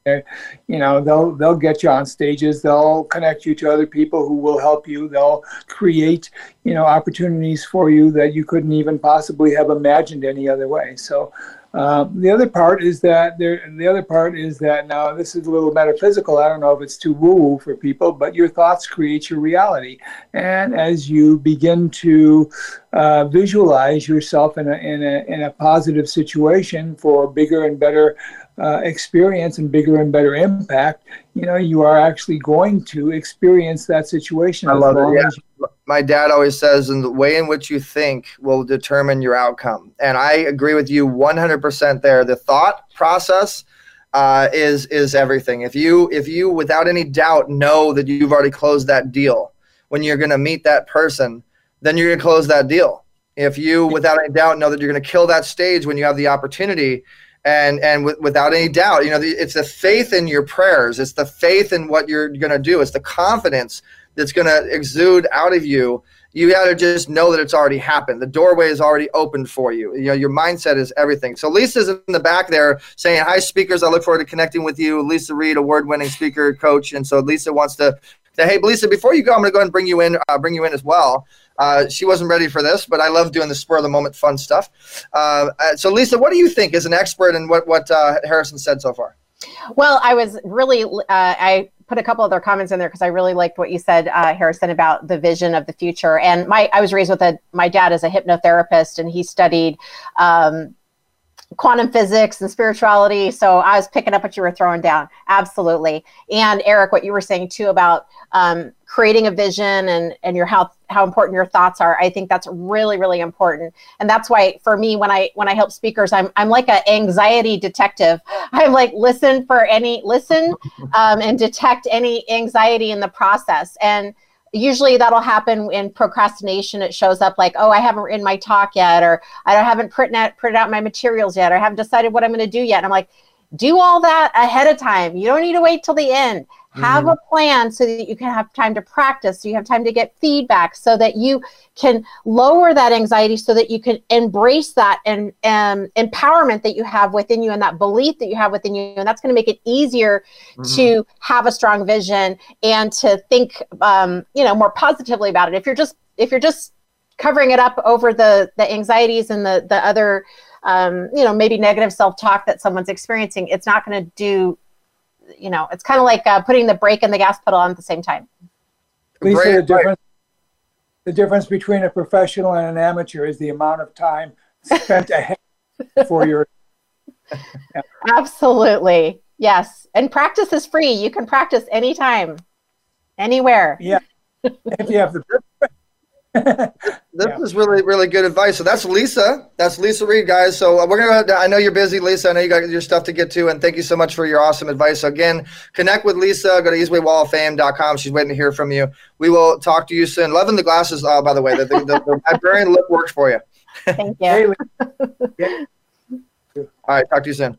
eh, you know they'll they'll get you on stages. They'll connect you to other people who will help you. They'll create you know opportunities for you that you couldn't even possibly have imagined any other way. So um, the other part is that there. The other part is that now this is a little metaphysical. I don't know if it's too woo-woo for people, but your thoughts create your reality, and as you begin to uh, visualize yourself in a, in a in a positive situation for bigger and better uh, experience and bigger and better impact, you know you are actually going to experience that situation. I love it, yeah. as my dad always says, and the way in which you think will determine your outcome. And I agree with you 100% there. The thought process uh, is is everything. If you if you without any doubt know that you've already closed that deal, when you're going to meet that person, then you're going to close that deal. If you, without any doubt, know that you're going to kill that stage when you have the opportunity, and and w- without any doubt, you know, it's the faith in your prayers, it's the faith in what you're going to do, it's the confidence that's going to exude out of you you got to just know that it's already happened. The doorway is already opened for you. You know, your mindset is everything. So Leisa's in the back there saying, "Hi, speakers. I look forward to connecting with you." Leisa Reid, award-winning speaker, coach, and so Leisa wants to "Hey, Leisa, before you go, I'm going to go and bring you in. Uh, bring you in as well." Uh, she wasn't ready for this, but I love doing the spur of the moment fun stuff. Uh, uh so, Leisa, what do you think as an expert in what what uh, Harrison said so far? Well, I was really, uh, I put a couple other comments in there because I really liked what you said, uh, Harrison, about the vision of the future. And my, I was raised with a, my dad is a hypnotherapist, and he studied um, quantum physics and spirituality. So I was picking up what you were throwing down. Absolutely. And Eric, what you were saying too about um, creating a vision and, and your how, how important your thoughts are. I think that's really, really important. And that's why for me, when I, when I help speakers, I'm, I'm like an anxiety detective. [laughs] I'm like, listen for any, listen um, and detect any anxiety in the process. And usually that'll happen in procrastination. It shows up like, oh, I haven't written my talk yet, or I haven't printed out, printed out my materials yet, or I haven't decided what I'm going to do yet. And I'm like, do all that ahead of time. You don't need to wait till the end. Have mm-hmm. a plan so that you can have time to practice, so you have time to get feedback, so that you can lower that anxiety, so that you can embrace that and um, empowerment that you have within you and that belief that you have within you. And that's going to make it easier mm-hmm. to have a strong vision and to think, um, you know, more positively about it. If you're just if you're just covering it up over the the anxieties and the the other um, you know maybe negative self-talk that someone's experiencing it's not going to do you know, it's kind of like uh, putting the brake and the gas pedal on at the same time. Leisa, the difference, the difference between a professional and an amateur is the amount of time spent ahead for your. Yeah. [laughs] Absolutely. Yes. And practice is free. You can practice anytime, anywhere. Yeah. if you have the [laughs] this yeah. is really really good advice. So that's Leisa. That's Leisa Reid, guys. So uh, we're gonna. I know you're busy, Leisa. I know you got your stuff to get to, and thank you so much for your awesome advice. So again, connect with Leisa. Go to ezwaywalloffame.com. She's waiting to hear from you. We will talk to you soon. Loving the glasses, uh, by the way. The, the, the, the librarian look works for you. Thank [laughs] you. [laughs] All right. Talk to you soon.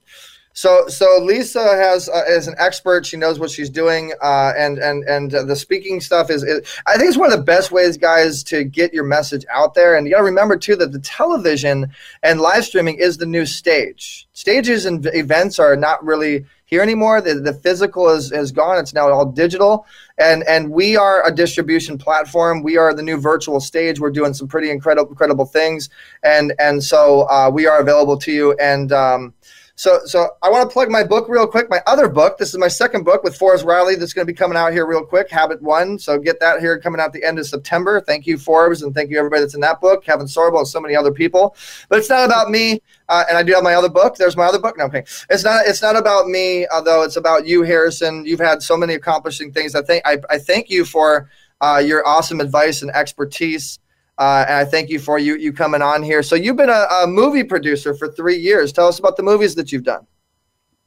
So, so Leisa has uh, is an expert. She knows what she's doing, uh, and and and uh, the speaking stuff is, is. I think it's one of the best ways, guys, to get your message out there. And you got to remember too that the television and live streaming is the new stage. Stages and events are not really here anymore. The, the physical is, is gone. It's now all digital. And and we are a distribution platform. We are the new virtual stage. We're doing some pretty incredible incredible things. And and so uh, we are available to you. And um, so, so I want to plug my book real quick. My other book. This is my second book with Forbes Riley. That's going to be coming out here real quick. Habit One. So get that here coming out the end of September. Thank you, Forbes, and thank you everybody that's in that book. Kevin Sorbo and so many other people. But it's not about me. Uh, and I do have my other book. There's my other book. No, okay. It's not. It's not about me, although it's about you, Harrison. You've had so many accomplishing things. I think I, I thank you for uh, your awesome advice and expertise. Uh, and I thank you for you you coming on here. So you've been a, a, movie producer for three years. Tell us about the movies that you've done.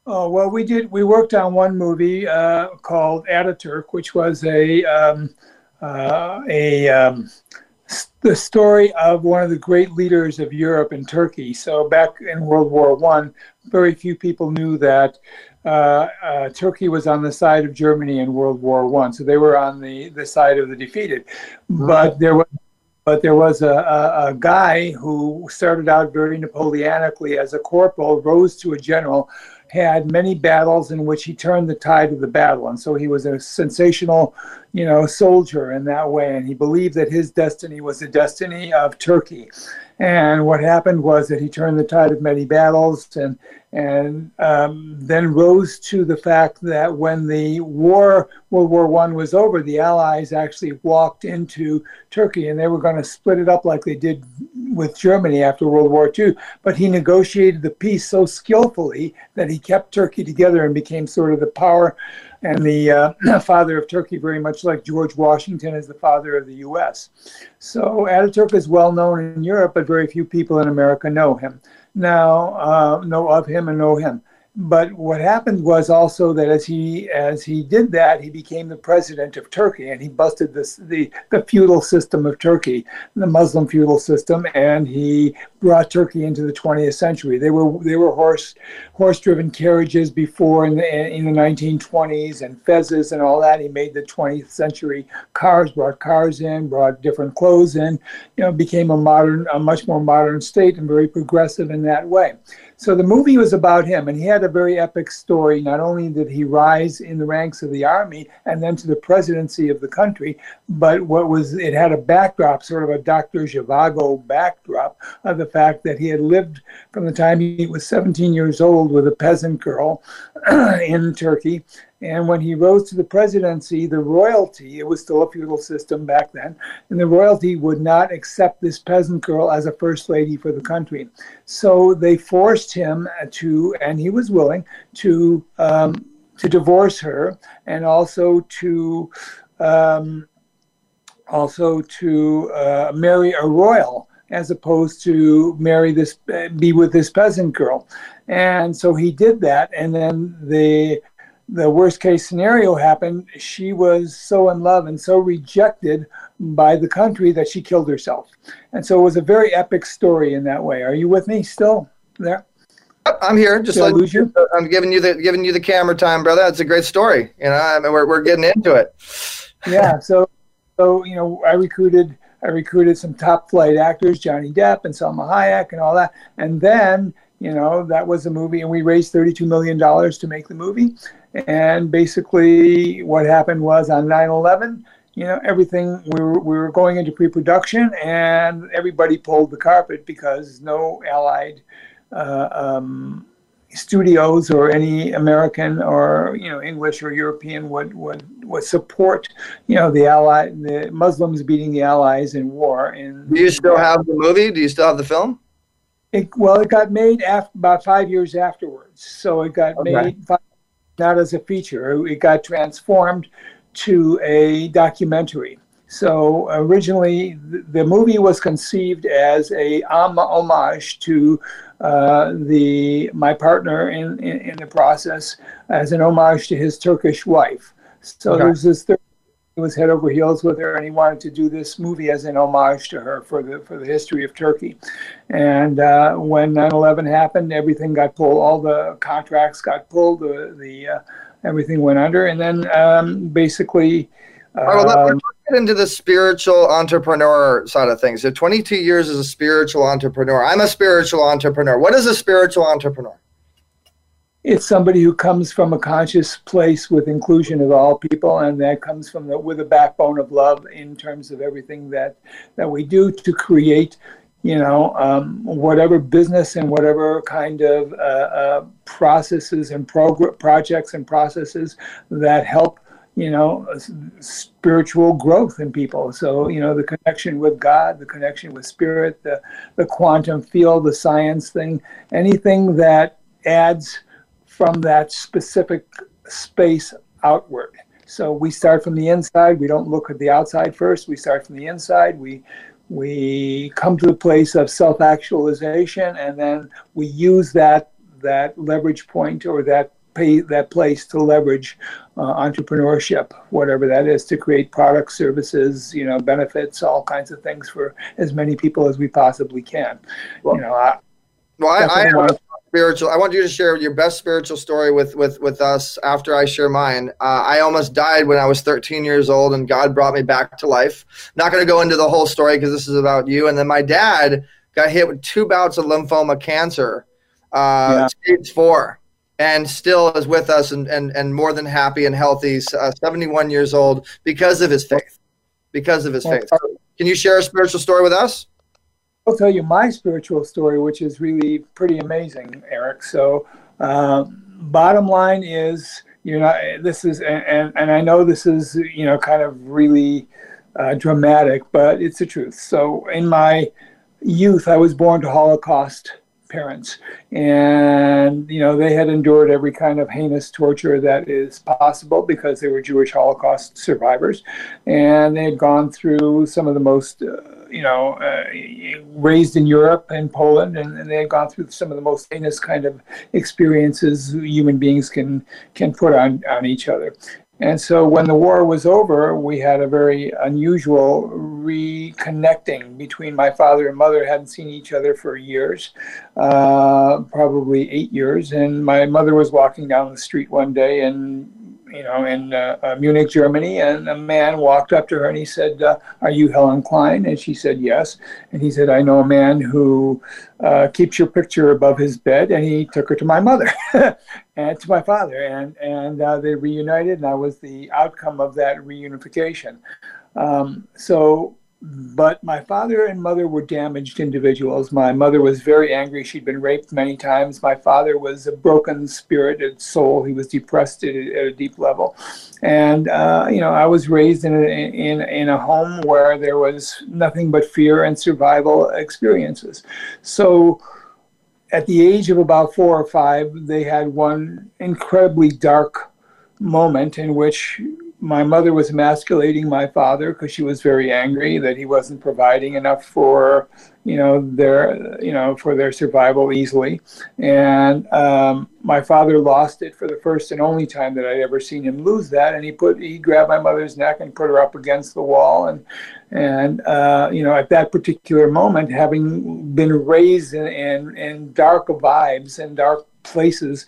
Oh well, we did. We worked on one movie uh, called Ataturk, which was a um, uh, a um, the story of one of the great leaders of Europe and Turkey. So back in World War One, very few people knew that uh, uh, Turkey was on the side of Germany in World War One. So they were on the the side of the defeated. But there was but there was a, a, a, guy who started out very Napoleonically as a corporal, rose to a general, had many battles in which he turned the tide of the battle. And so he was a sensational, you know, soldier in that way. And he believed that his destiny was the destiny of Turkey. And what happened was that he turned the tide of many battles and and um, then rose to the fact that when the war, World War One was over, the Allies actually walked into Turkey and they were going to split it up like they did with Germany after World War II. But he negotiated the peace so skillfully that he kept Turkey together and became sort of the power and the uh, [clears throat] father of Turkey, very much like George Washington is the father of the U.S. So Ataturk is well known in Europe, but very few people in America know him now uh, know of him and know him. But what happened was also that as he as he did that, he became the president of Turkey, and he busted this the the feudal system of Turkey, the Muslim feudal system, and he brought Turkey into the 20th century. They were they were horse horse driven carriages before in the in the 1920s and fezzes and all that. He made the 20th century cars, brought cars in, brought different clothes in. You know, became a modern, a much more modern state and very progressive in that way. So the movie was about him, and he had a very epic story. Not only did he rise in the ranks of the army and then to the presidency of the country, but what was it had a backdrop, sort of a Dr. Zhivago backdrop of the fact that he had lived from the time he was 17 years old with a peasant girl [clears throat] in Turkey and when he rose to the presidency, the royalty, it was still a feudal system back then, and the royalty would not accept this peasant girl as a first lady for the country. So they forced him to, and he was willing to, um, to divorce her and also to, um, also to uh, marry a royal as opposed to marry this, be with this peasant girl. And so he did that, and then the the worst case scenario happened. She was so in love and so rejected by the country that she killed herself. And so it was a very epic story in that way. Are you with me still there? I'm here. Just like lose you? I'm giving you the giving you the camera time, brother. That's a great story. You know, I mean, we're we're getting into it. yeah. So, so you know, I recruited I recruited some top flight actors, Johnny Depp and Salma Hayek and all that, and then you know that was a movie, and we raised 32 million dollars to make the movie. And basically, what happened was on 9 11, you know, everything, we were, we were going into pre production and everybody pulled the carpet because no allied uh, um, studios or any American or, you know, English or European would, would, would support, you know, the ally, the Muslims beating the Allies in war. In, Do you still have the movie? Do you still have the film? It, well, it got made after, about five years afterwards. So it got okay. made not as a feature. It got transformed to a documentary. So originally, the movie was conceived as a homage to uh, the my partner in, in, in the process, as an homage to his Turkish wife. So okay. there's this he was head over heels with her, and he wanted to do this movie as an homage to her for the for the history of Turkey. And uh, when 9/11 happened, everything got pulled. All the contracts got pulled. The the uh, everything went under, and then um, basically. Um, All right, well, let's get into the spiritual entrepreneur side of things. So, 22 years as a spiritual entrepreneur. I'm a spiritual entrepreneur. What is a spiritual entrepreneur? It's somebody who comes from a conscious place with inclusion of all people and that comes from the, with a backbone of love in terms of everything that that we do to create you know um, whatever business and whatever kind of uh, uh, processes and projects and processes that help you know spiritual growth in people. So you know the connection with god the connection with spirit the the quantum field the science thing anything that adds from that specific space outward. So we start from the inside. We don't look at the outside first. We start from the inside. We we come to the place of self-actualization, and then we use that that leverage point or that pay that place to leverage uh, entrepreneurship, whatever that is, to create products, services, you know, benefits, all kinds of things for as many people as we possibly can. Well, you know, I, well, I, I, spiritual. I want you to share your best spiritual story with with with us after I share mine. Uh, I almost died when I was 13 years old, and God brought me back to life. Not going to go into the whole story because this is about you. And then my dad got hit with two bouts of lymphoma cancer, uh, yeah. stage four, and still is with us and and and more than happy and healthy. Uh, 71 years old because of his faith. Because of his faith. Can you share a spiritual story with us? I'll tell you my spiritual story, which is really pretty amazing, Eric. So, uh, bottom line is, you know, this is, and, and I know this is, you know, kind of really uh, dramatic, but it's the truth. So, in my youth, I was born to Holocaust parents, and you know, they had endured every kind of heinous torture that is possible because they were Jewish Holocaust survivors, and they had gone through some of the most uh, you know, uh, raised in Europe and Poland, and, and, they had gone through some of the most heinous kind of experiences human beings can can put on on each other. And so when the war was over, we had a very unusual reconnecting between my father and mother. Hadn't seen each other for years, uh, probably eight years. And my mother was walking down the street one day, and you know, in uh, uh, Munich, Germany, and a man walked up to her and he said, uh, "Are you Helen Klein?" And she said, "Yes." And he said, "I know a man who uh, keeps your picture above his bed," and he took her to my mother [laughs] and to my father, and and uh, they reunited, and I was the outcome of that reunification. Um, so but my father and mother were damaged individuals. My mother was very angry. She'd been raped many times. My father was a broken spirited soul. He was depressed at, at a deep level. And, uh, you know, I was raised in a, in, in a home where there was nothing but fear and survival experiences. So, at the age of about four or five, they had one incredibly dark moment in which my mother was emasculating my father because she was very angry that he wasn't providing enough for you know their you know for their survival easily. And um, my father lost it for the first and only time that i'd ever seen him lose that. And he put he grabbed my mother's neck and put her up against the wall. And and uh, you know at that particular moment having been raised in, in, in dark vibes and dark places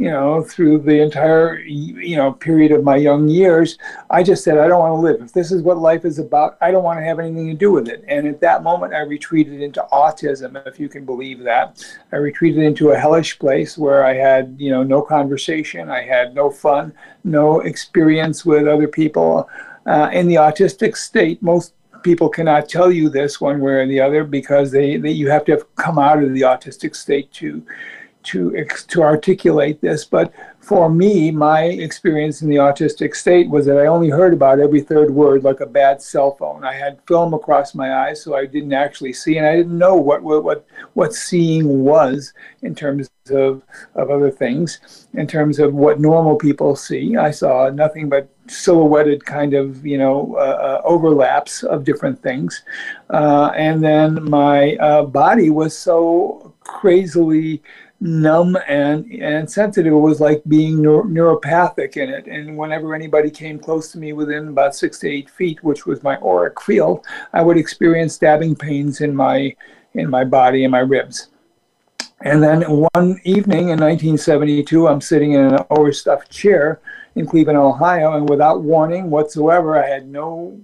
you know, through the entire, you know, period of my young years, I just said, I don't want to live. If this is what life is about, I don't want to have anything to do with it. And at that moment, I retreated into autism, if you can believe that. I retreated into a hellish place where I had, you know, no conversation, I had no fun, no experience with other people. Uh, in the autistic state, most people cannot tell you this one way or the other because they, they you have to have come out of the autistic state to to to articulate this, but for me, my experience in the autistic state was that I only heard about every third word like a bad cell phone. I had film across my eyes, so I didn't actually see, and I didn't know what what what, what seeing was in terms of of other things. In terms of what normal people see, I saw nothing but silhouetted kind of you know uh, uh, overlaps of different things, uh, and then my uh, body was so crazily numb and and sensitive. It was like being neur- neuropathic in it. And whenever anybody came close to me within about six to eight feet, which was my auric field, I would experience stabbing pains in my in my body and my ribs. And then one evening in 1972, I'm sitting in an overstuffed chair in Cleveland, Ohio, and without warning whatsoever, I had no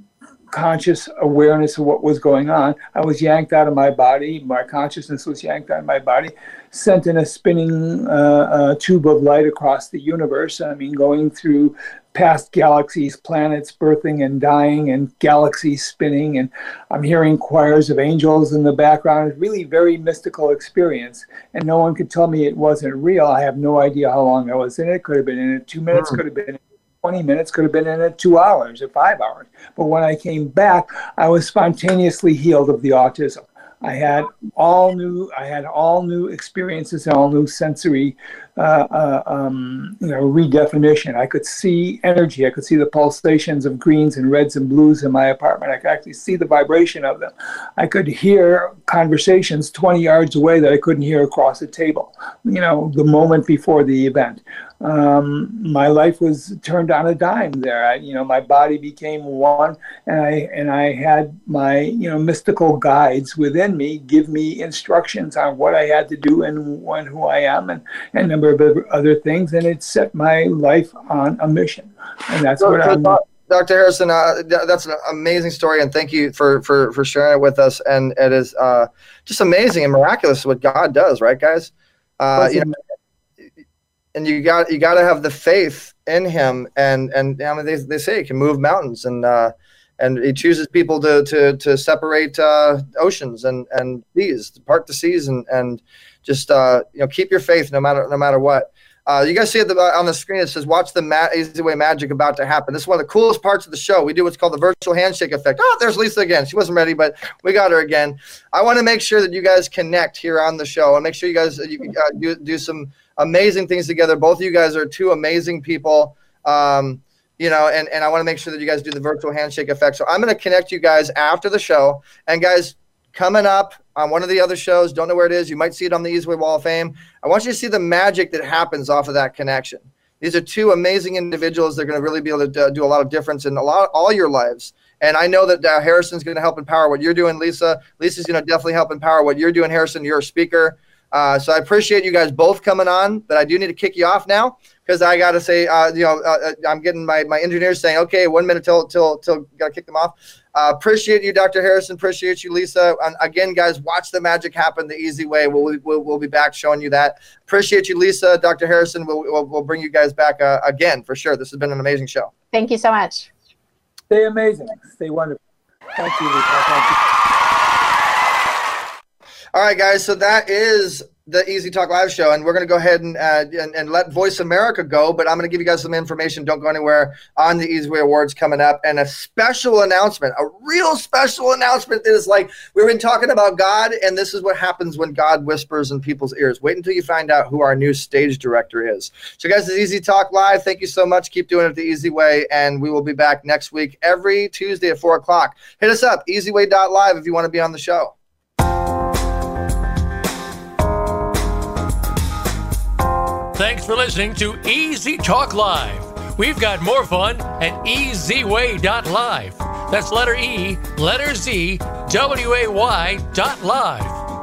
conscious awareness of what was going on. I was yanked out of my body. My consciousness was yanked out of my body, sent in a spinning uh, uh, tube of light across the universe. I mean, going through past galaxies, planets birthing and dying, and galaxies spinning. And I'm hearing choirs of angels in the background. It's really very mystical experience. And no one could tell me it wasn't real. I have no idea how long I was in it. Could have been in it two minutes, mm. could have been 20 minutes, could have been in it two hours or five hours. But when I came back, I was spontaneously healed of the autism. I had all new, I had all new experiences, and all new sensory uh, uh, um, you know, redefinition. I could see energy. I could see the pulsations of greens and reds and blues in my apartment. I could actually see the vibration of them. I could hear conversations 20 yards away that I couldn't hear across the table, you know, the moment before the event. Um, my life was turned on a dime there. I, you know, my body became one, and I and I had my you know mystical guides within me give me instructions on what I had to do and, and who I am, and, and number of other things, and it set my life on a mission. And that's so, what so I'm. Dr. Harrison, uh, that's an amazing story, and thank you for for for sharing it with us. And it is uh, just amazing and miraculous what God does, right, guys? Uh, you know, and you got you got to have the faith in Him, and and I mean, they they say He can move mountains, and uh, and He chooses people to to to separate uh, oceans and and seas, part the seas, and and just uh, you know keep your faith no matter no matter what. Uh, you guys see it on the screen. It says, "Watch the ma- easy way magic about to happen." This is one of the coolest parts of the show. We do what's called the virtual handshake effect. Oh, there's Leisa again. She wasn't ready, but we got her again. I want to make sure that you guys connect here on the show and make sure you guys you, uh, do do some amazing things together. Both of you guys are two amazing people. Um, you know, and, and I want to make sure that you guys do the virtual handshake effect. So I'm going to connect you guys after the show. And guys, coming up on one of the other shows, don't know where it is. You might see it on the EZWay Wall of Fame. I want you to see the magic that happens off of that connection. These are two amazing individuals. They're going to really be able to do a lot of difference in a lot all your lives. And I know that uh, Harrison's going to help empower what you're doing, Leisa. Leisa's going to definitely help empower what you're doing, Harrison. You're a speaker. Uh, so I appreciate you guys both coming on, but I do need to kick you off now because I got to say, uh, you know, uh, uh, I'm getting my, my engineers saying, okay, one minute till till till got to kick them off. Uh, appreciate you, Dr. Harrison. Appreciate you, Leisa. And again, guys, watch the magic happen the easy way. We'll, we'll, we'll be back showing you that. Appreciate you, Leisa, Dr. Harrison. We'll, we'll, we'll bring you guys back uh, again for sure. This has been an amazing show. Thank you so much. Stay amazing. Stay wonderful. Thank you, Leisa. Thank you. All right, guys. So that is the EZ Talk Live show, and we're going to go ahead and, uh, and, and let Voice America go. But I'm going to give you guys some information. Don't go anywhere on the EZWay Awards coming up, and a special announcement, a real special announcement that is like we've been talking about God, and this is what happens when God whispers in people's ears. Wait until you find out who our new stage director is. So, guys, it's EZ Talk Live. Thank you so much. Keep doing it the easy way, and we will be back next week every Tuesday at four o'clock. Hit us up ezway.live if you want to be on the show. Thanks for listening to EZ Talk Live. We've got more fun at ezway.live. That's letter E, letter Z, W A Y dot live.